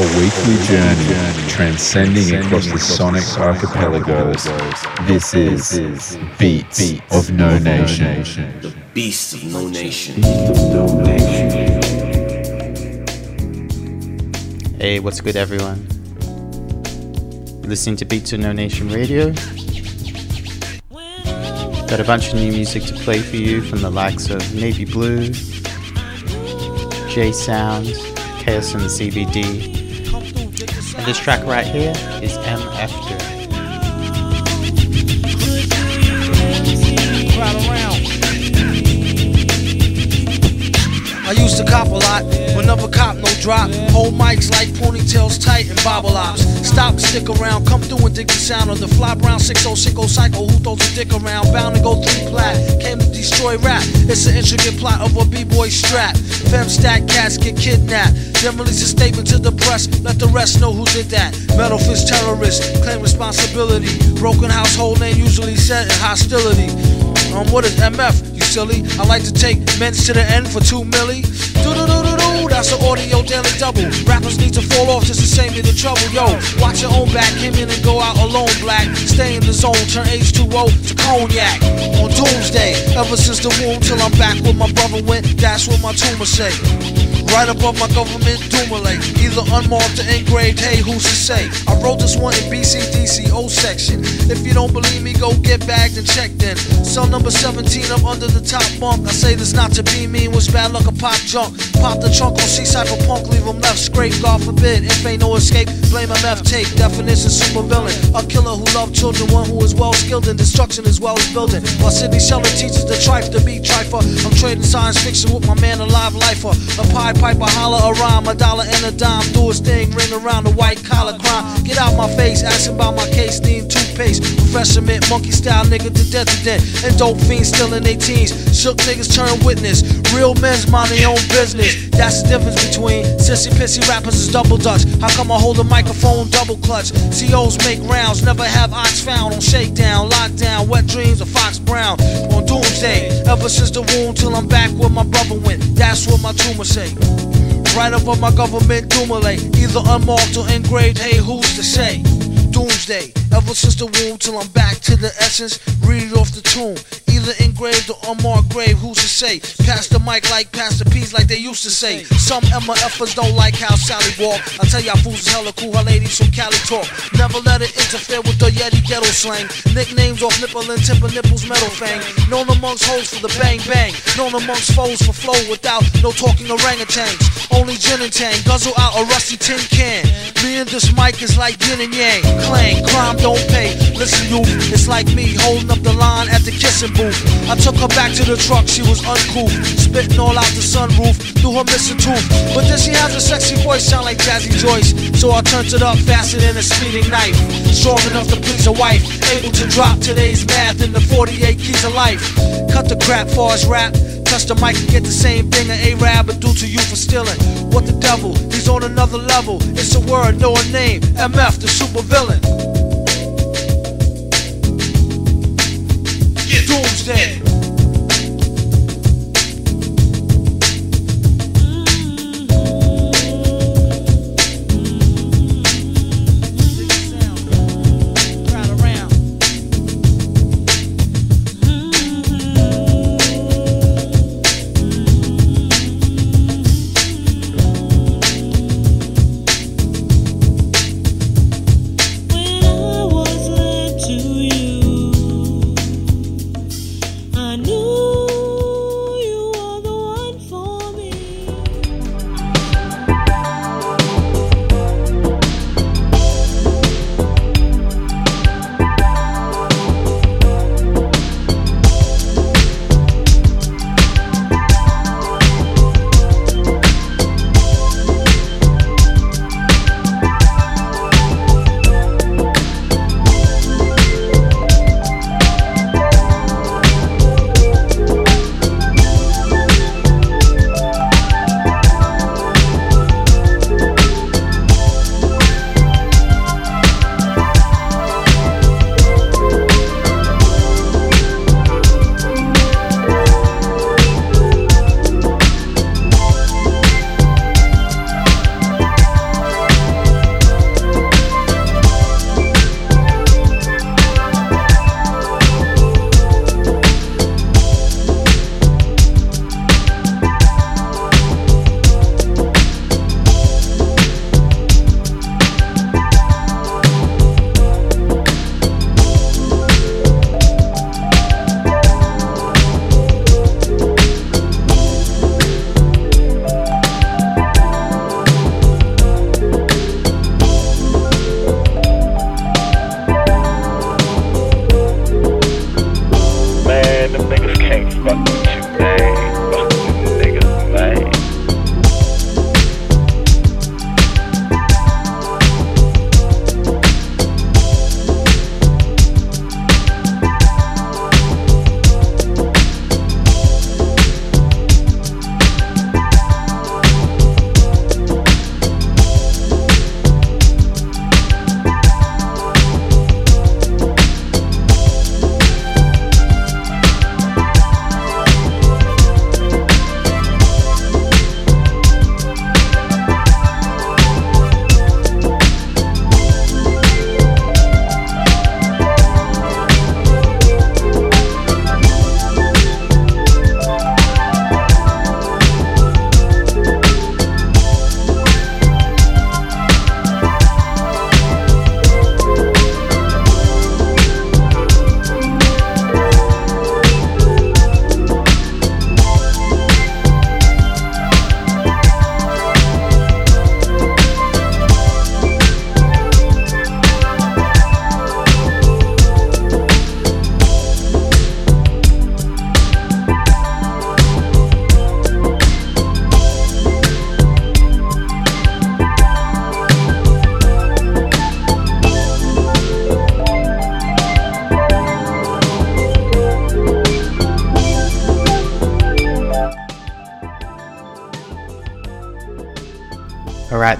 A weekly journey transcending across the sonic archipelagos. This is Beats of No Nation. The Beast of No Nation. Hey, what's good, everyone? Listening to Beats of No Nation Radio. Got a bunch of new music to play for you from the likes of Navy Blue, J Sound, Chaos in the CBD. And this track right here is M. After. I used to cop a lot, never cop no drop. Hold mics like ponytails tight and bobble ops. Stop, stick around, come through and dig the sound of the fly brown 6060 cycle who throws a dick around. Bound to go three plat, came to destroy rap. It's an intricate plot of a b-boy strap. Fem stack cats get kidnapped. Then release a statement to the press, let the rest know who did that. Metal fist terrorist. claim responsibility. Broken household name usually set in hostility. Um, what is MF? You silly. I like to take men's to the end for two milli. Do do do do do. That's an audio daily double. Rappers need to fall off just to save me the trouble. Yo, watch your own back. Came in and go out alone, black. Stay in the zone. Turn H2O to cognac. On doomsday, ever since the womb till I'm back where my brother went. That's what my tumor say. Right above my government Dumoulin, either unmarked or engraved. Hey, who's to say? I wrote this one in BCDC O section. If you don't believe me, go get bagged and checked in. Cell number 17, I'm under the top bunk. I say this not to be mean, was bad luck a pop junk. Pop the trunk on C cypher punk, leave him left scrape. God forbid, if ain't no escape, blame MF tape. Definition super villain, a killer who loved children, one who is well skilled in destruction as well as building. While Sidney Sheldon teaches the trife to be trifer. I'm trading science fiction with my man, a live lifer. A pie piper, holler a rhyme, a dollar and a dime. Do a thing, ring around the white collar crime. Get out my face, asking about my case, need toothpaste. Professor mint, monkey style nigga to death to. And dope fiends still in their teens. Shook niggas turn witness. Real men's mind their own business. That's the difference between sissy pissy rappers is double dutch. How come I hold a microphone double clutch? COs make rounds, never have ox found on shakedown, lockdown, wet dreams of Fox Brown on doomsday. Ever since the womb till I'm back where my brother went. That's what my tumor say. Right above my government Dumoulin, either unmarked or engraved. Hey, who's to say? Doomsday, ever since the womb till I'm back to the essence. Read off the tomb, either engraved or unmarked grave. Who's to say? Pass the mic like Pastor P's, like they used to say. Some MFers don't like how Sally walk. I tell y'all fools is hella cool, her ladies from Cali talk. Never let it interfere with the Yeti ghetto slang. Nicknames off nipple and tip of nipples, metal fang. Known amongst hoes for the bang bang. Known amongst foes for flow without no talking orangutans. Only gin and tang, guzzle out a rusty tin can. Me and this mic is like yin and yang. Clang, crime don't pay. Listen, you, it's like me holding up the line at the kissing booth. I took her back to the truck, she was uncouth. Spitting all out the sunroof through her missing tooth. But then she has a sexy voice, sound like Jazzy Joyce. So I turned it up faster than a speeding knife. Strong enough to please a wife. Able to drop today's math in the 48 keys of life. Cut the crap for his rap. Touch the mic and get the same thing an A-Rab would do to you for stealing. What the devil? He's on another level. It's a word, no a name. MF, the super villain. Doomsday.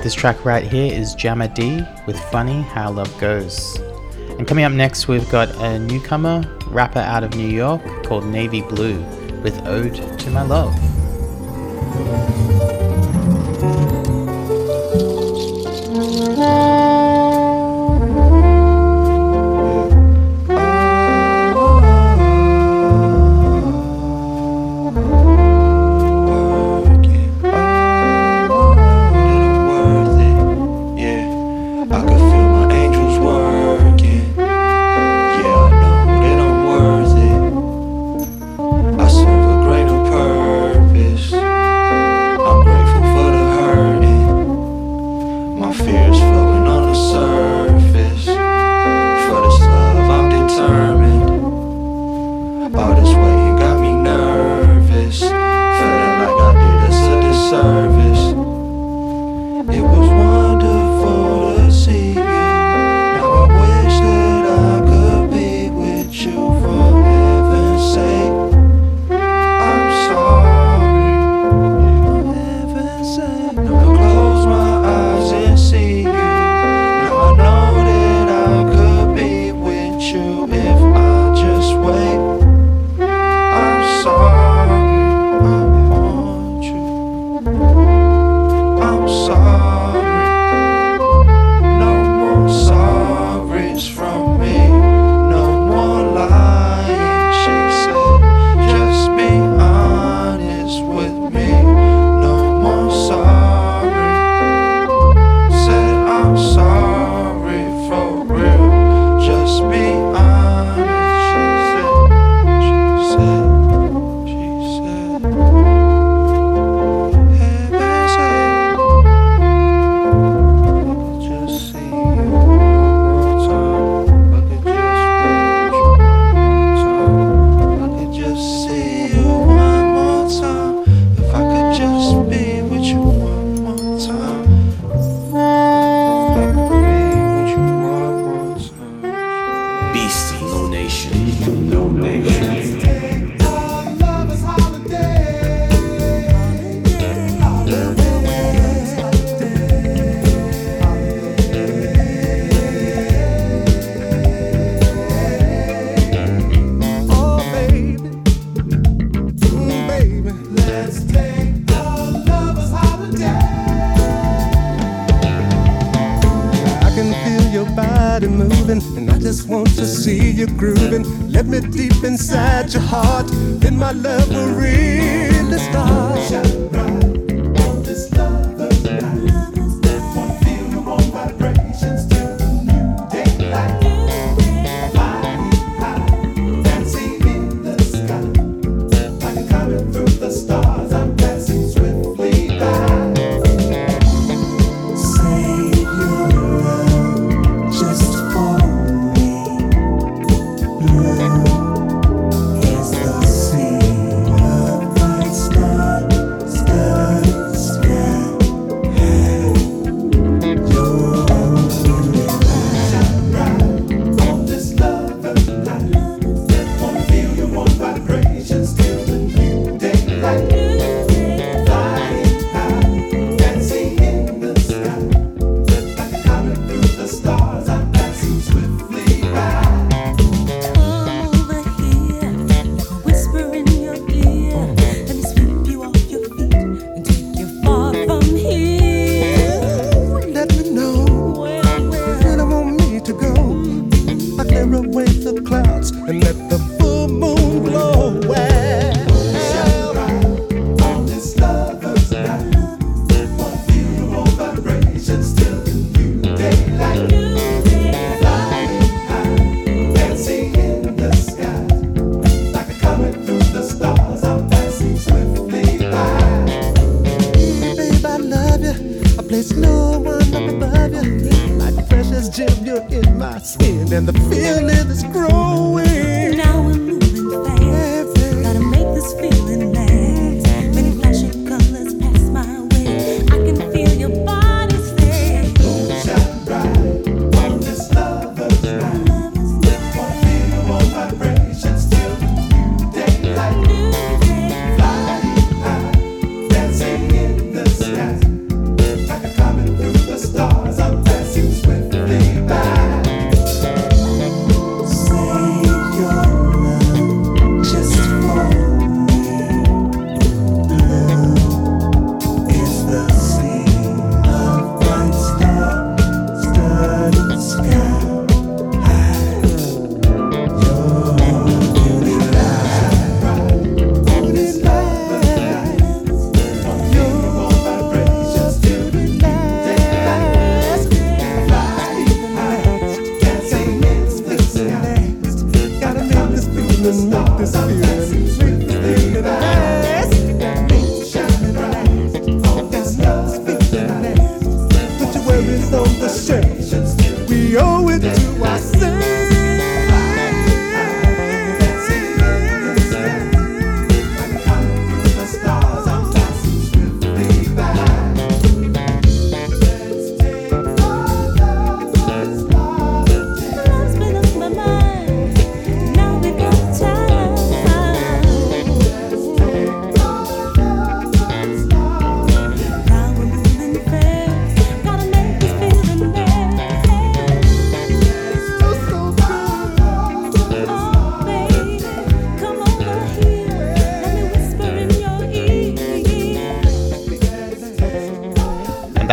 This track right here is Jammer D with Funny How Love Goes. And coming up next, we've got a newcomer, rapper out of New York called Navy Blue with Ode to My Love. your heart.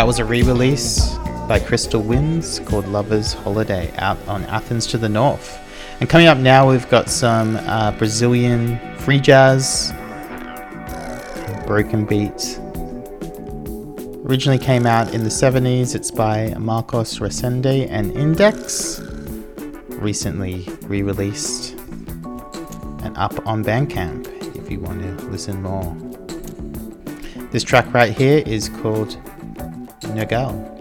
Was a re release by Crystal Winds called Lover's Holiday out on Athens of the North. And coming up now, we've got some uh, Brazilian free jazz, broken beat. Originally came out in the 70s, it's by Marcos Resende and Index. Recently re released and up on Bandcamp if you want to listen more. This track right here is called Legal.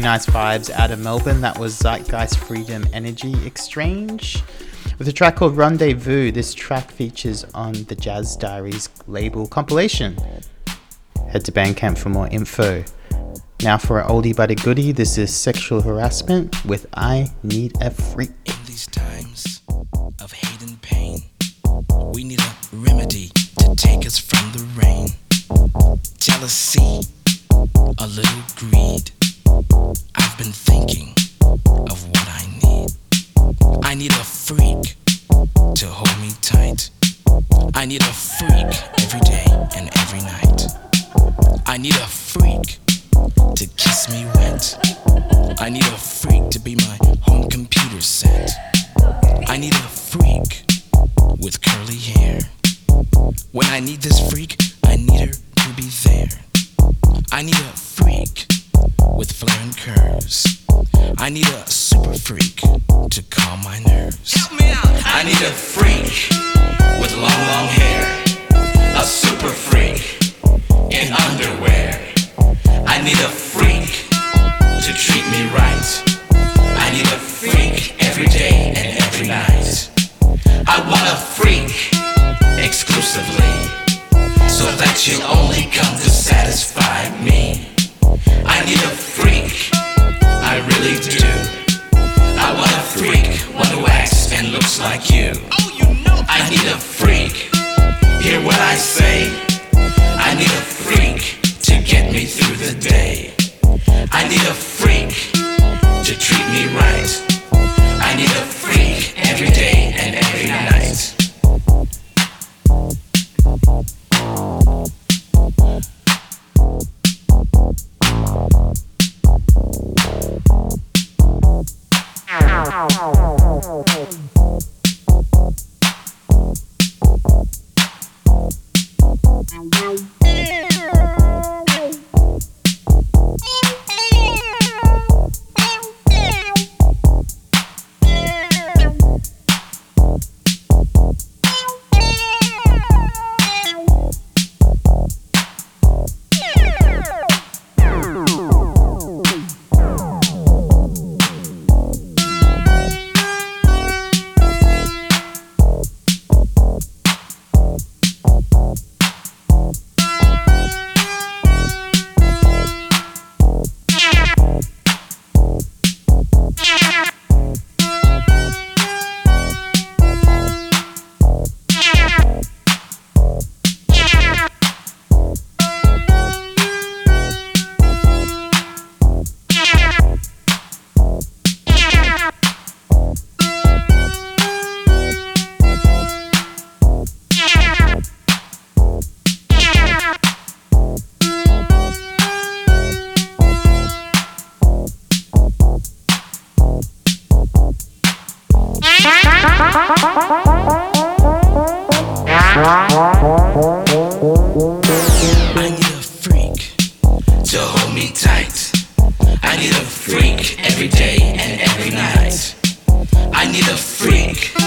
nice vibes out of Melbourne. That was Zeitgeist Freedom Energy Exchange. With a track called Rendezvous, this track features on the Jazz Diaries label compilation. Head to Bandcamp for more info. Now for an oldie but a goodie, this is Sexual Harassment with I Need a Freak. like you. Oh, you know I need a freak. Hear what I say. to hold me tight. I need a freak every day and every night. I need a freak.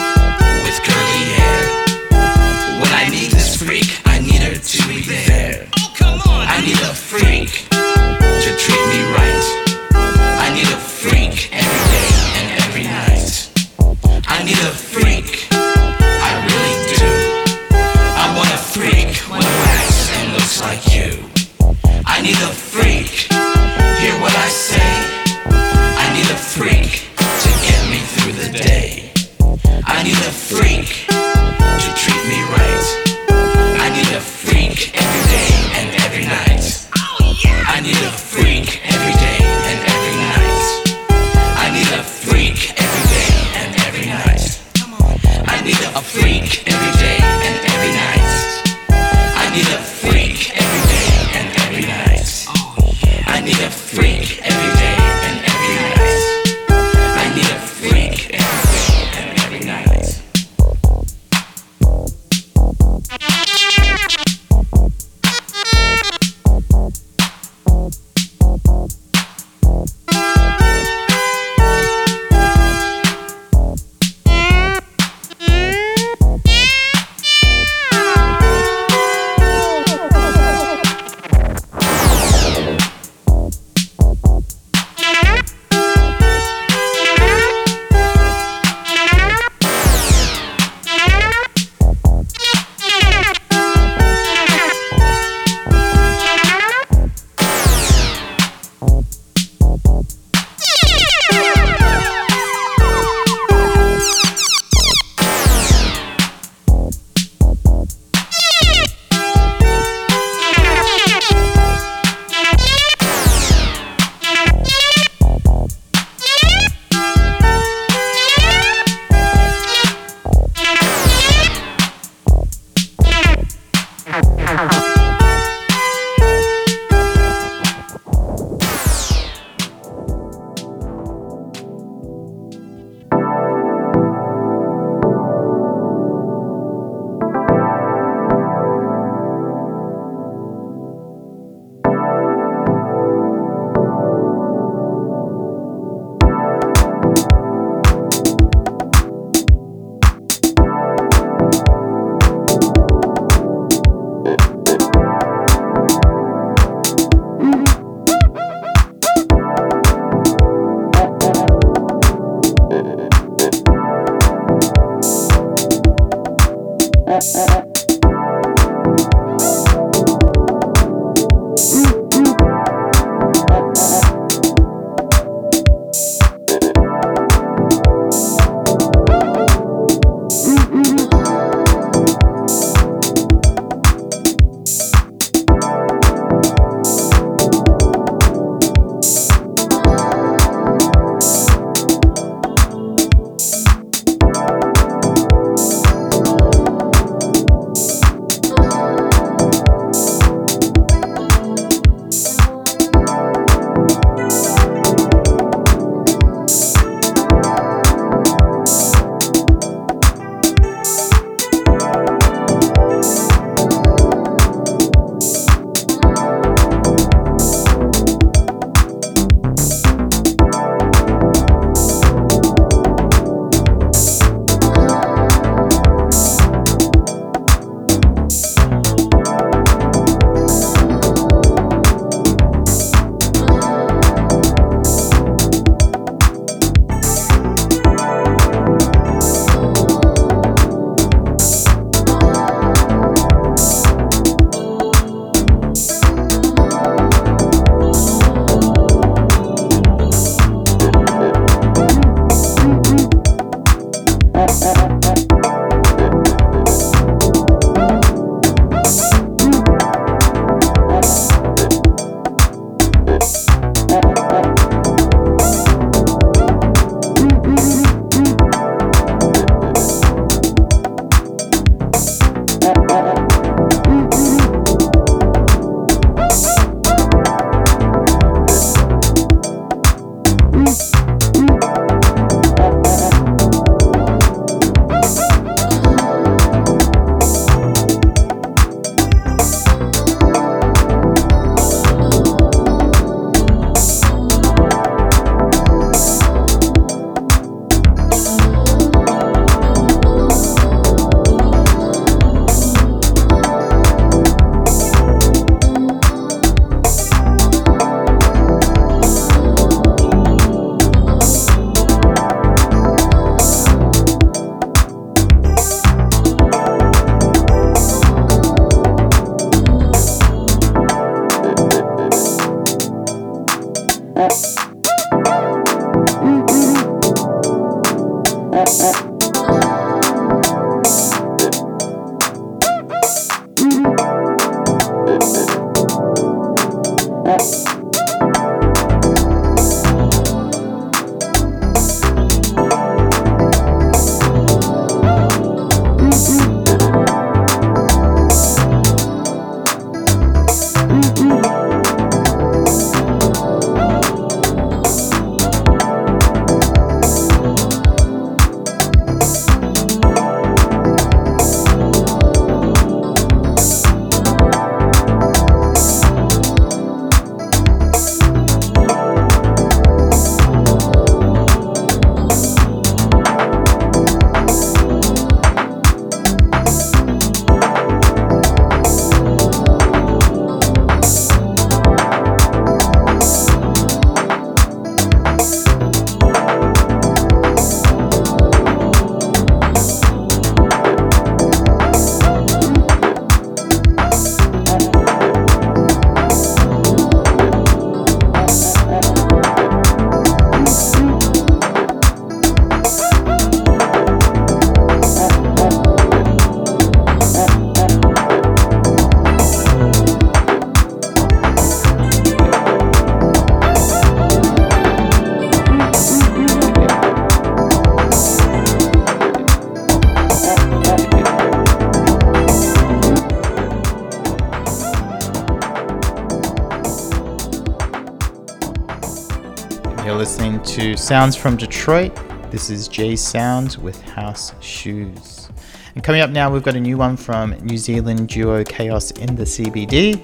Sounds from Detroit. This is Jay Sounds with House Shoes. And coming up now, we've got a new one from New Zealand duo Chaos in the CBD.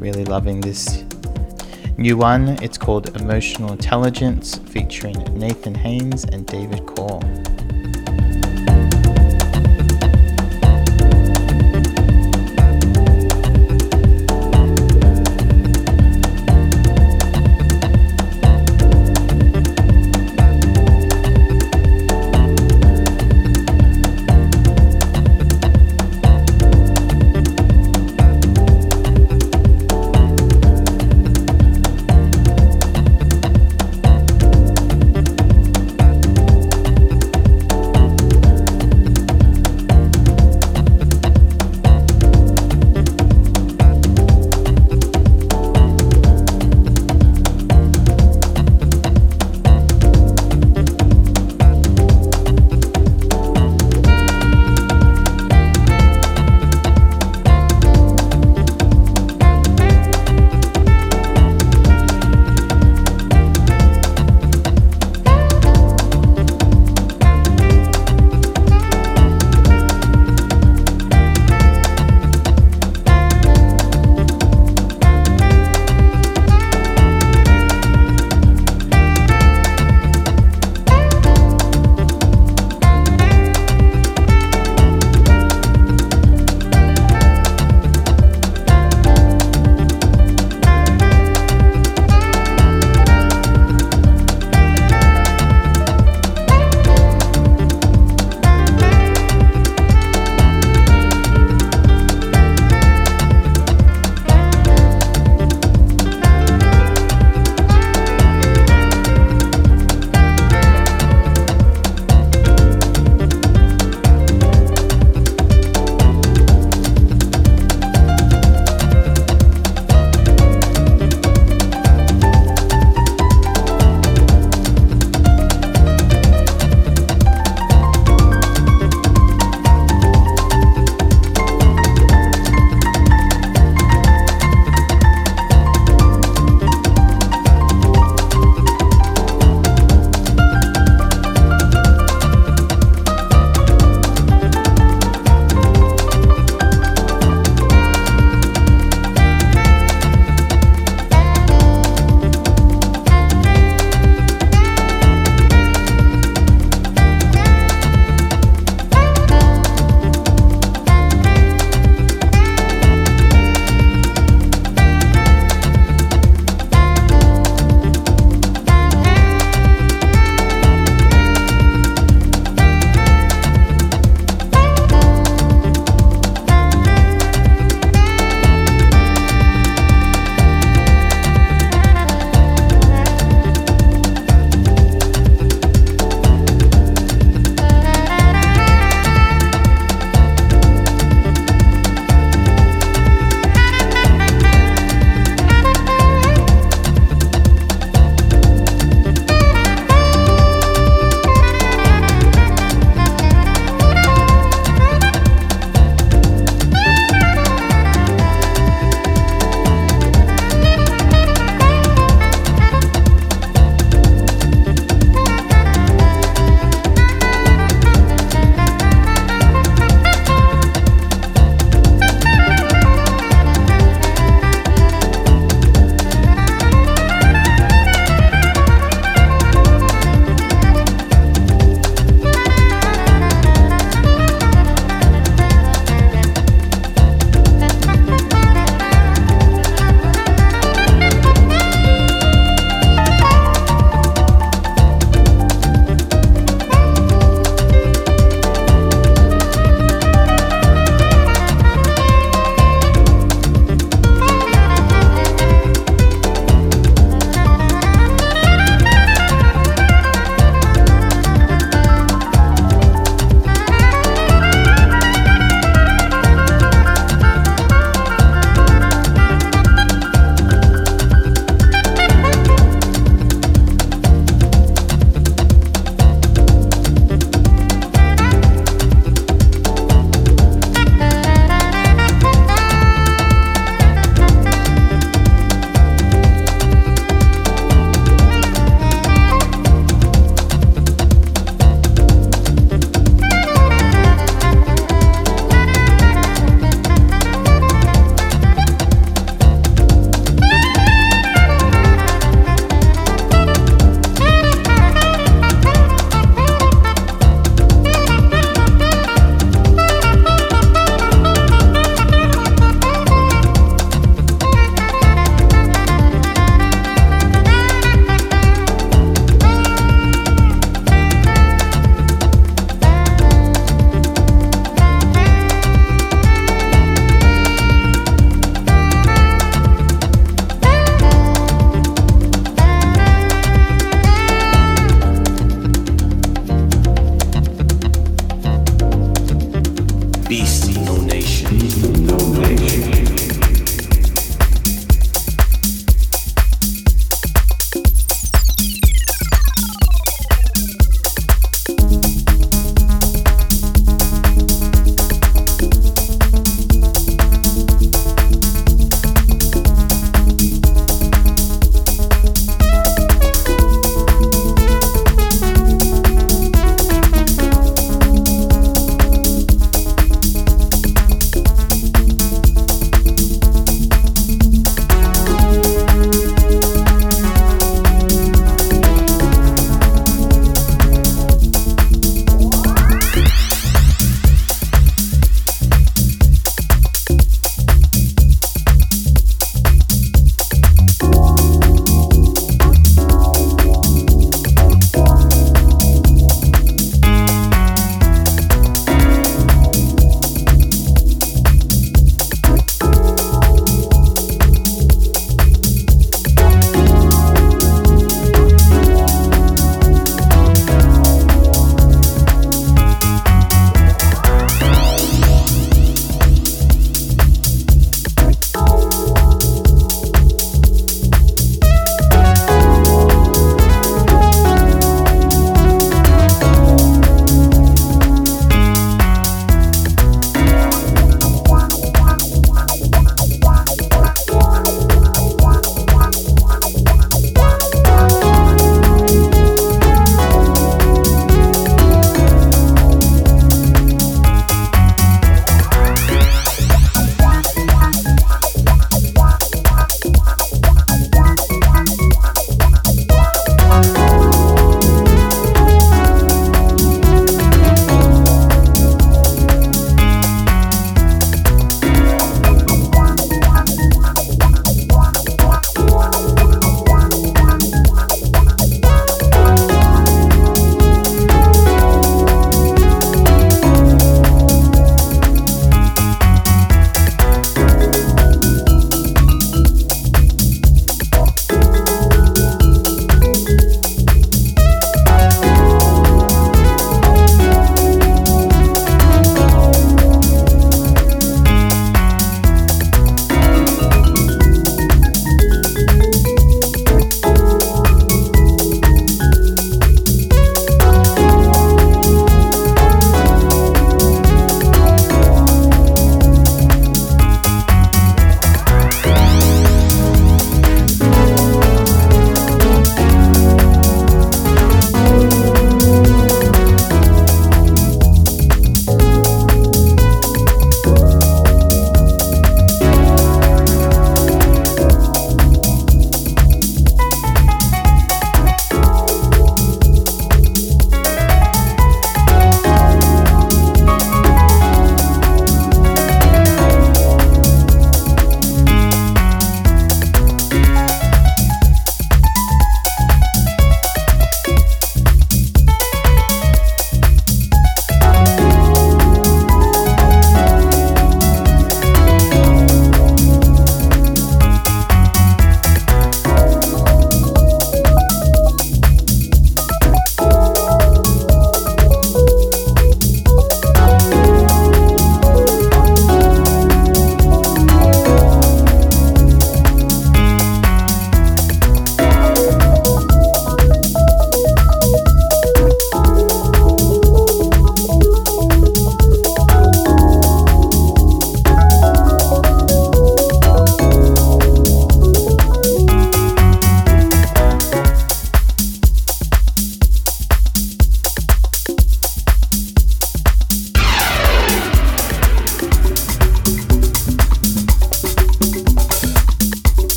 Really loving this new one. It's called Emotional Intelligence featuring Nathan Haines and David Core.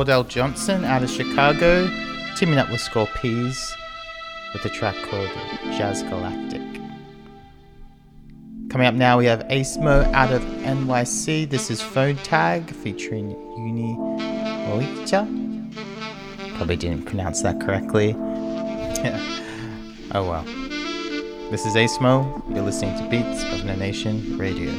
Cordell Johnson out of Chicago, teaming up with Scorpies with a track called Jazz Galactic. Coming up now, we have Acemo out of NYC. This is Phone Tag featuring Uni Oicha. Probably didn't pronounce that correctly. oh well. This is Acemo. You're listening to Beats of No Nation Radio.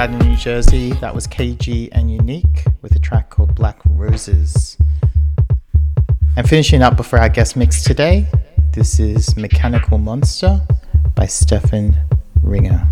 Out in New Jersey. That was KG and Unique with a track called Black Roses. And finishing up before our guest mix today, this is Mechanical Monster by Stefan Ringer.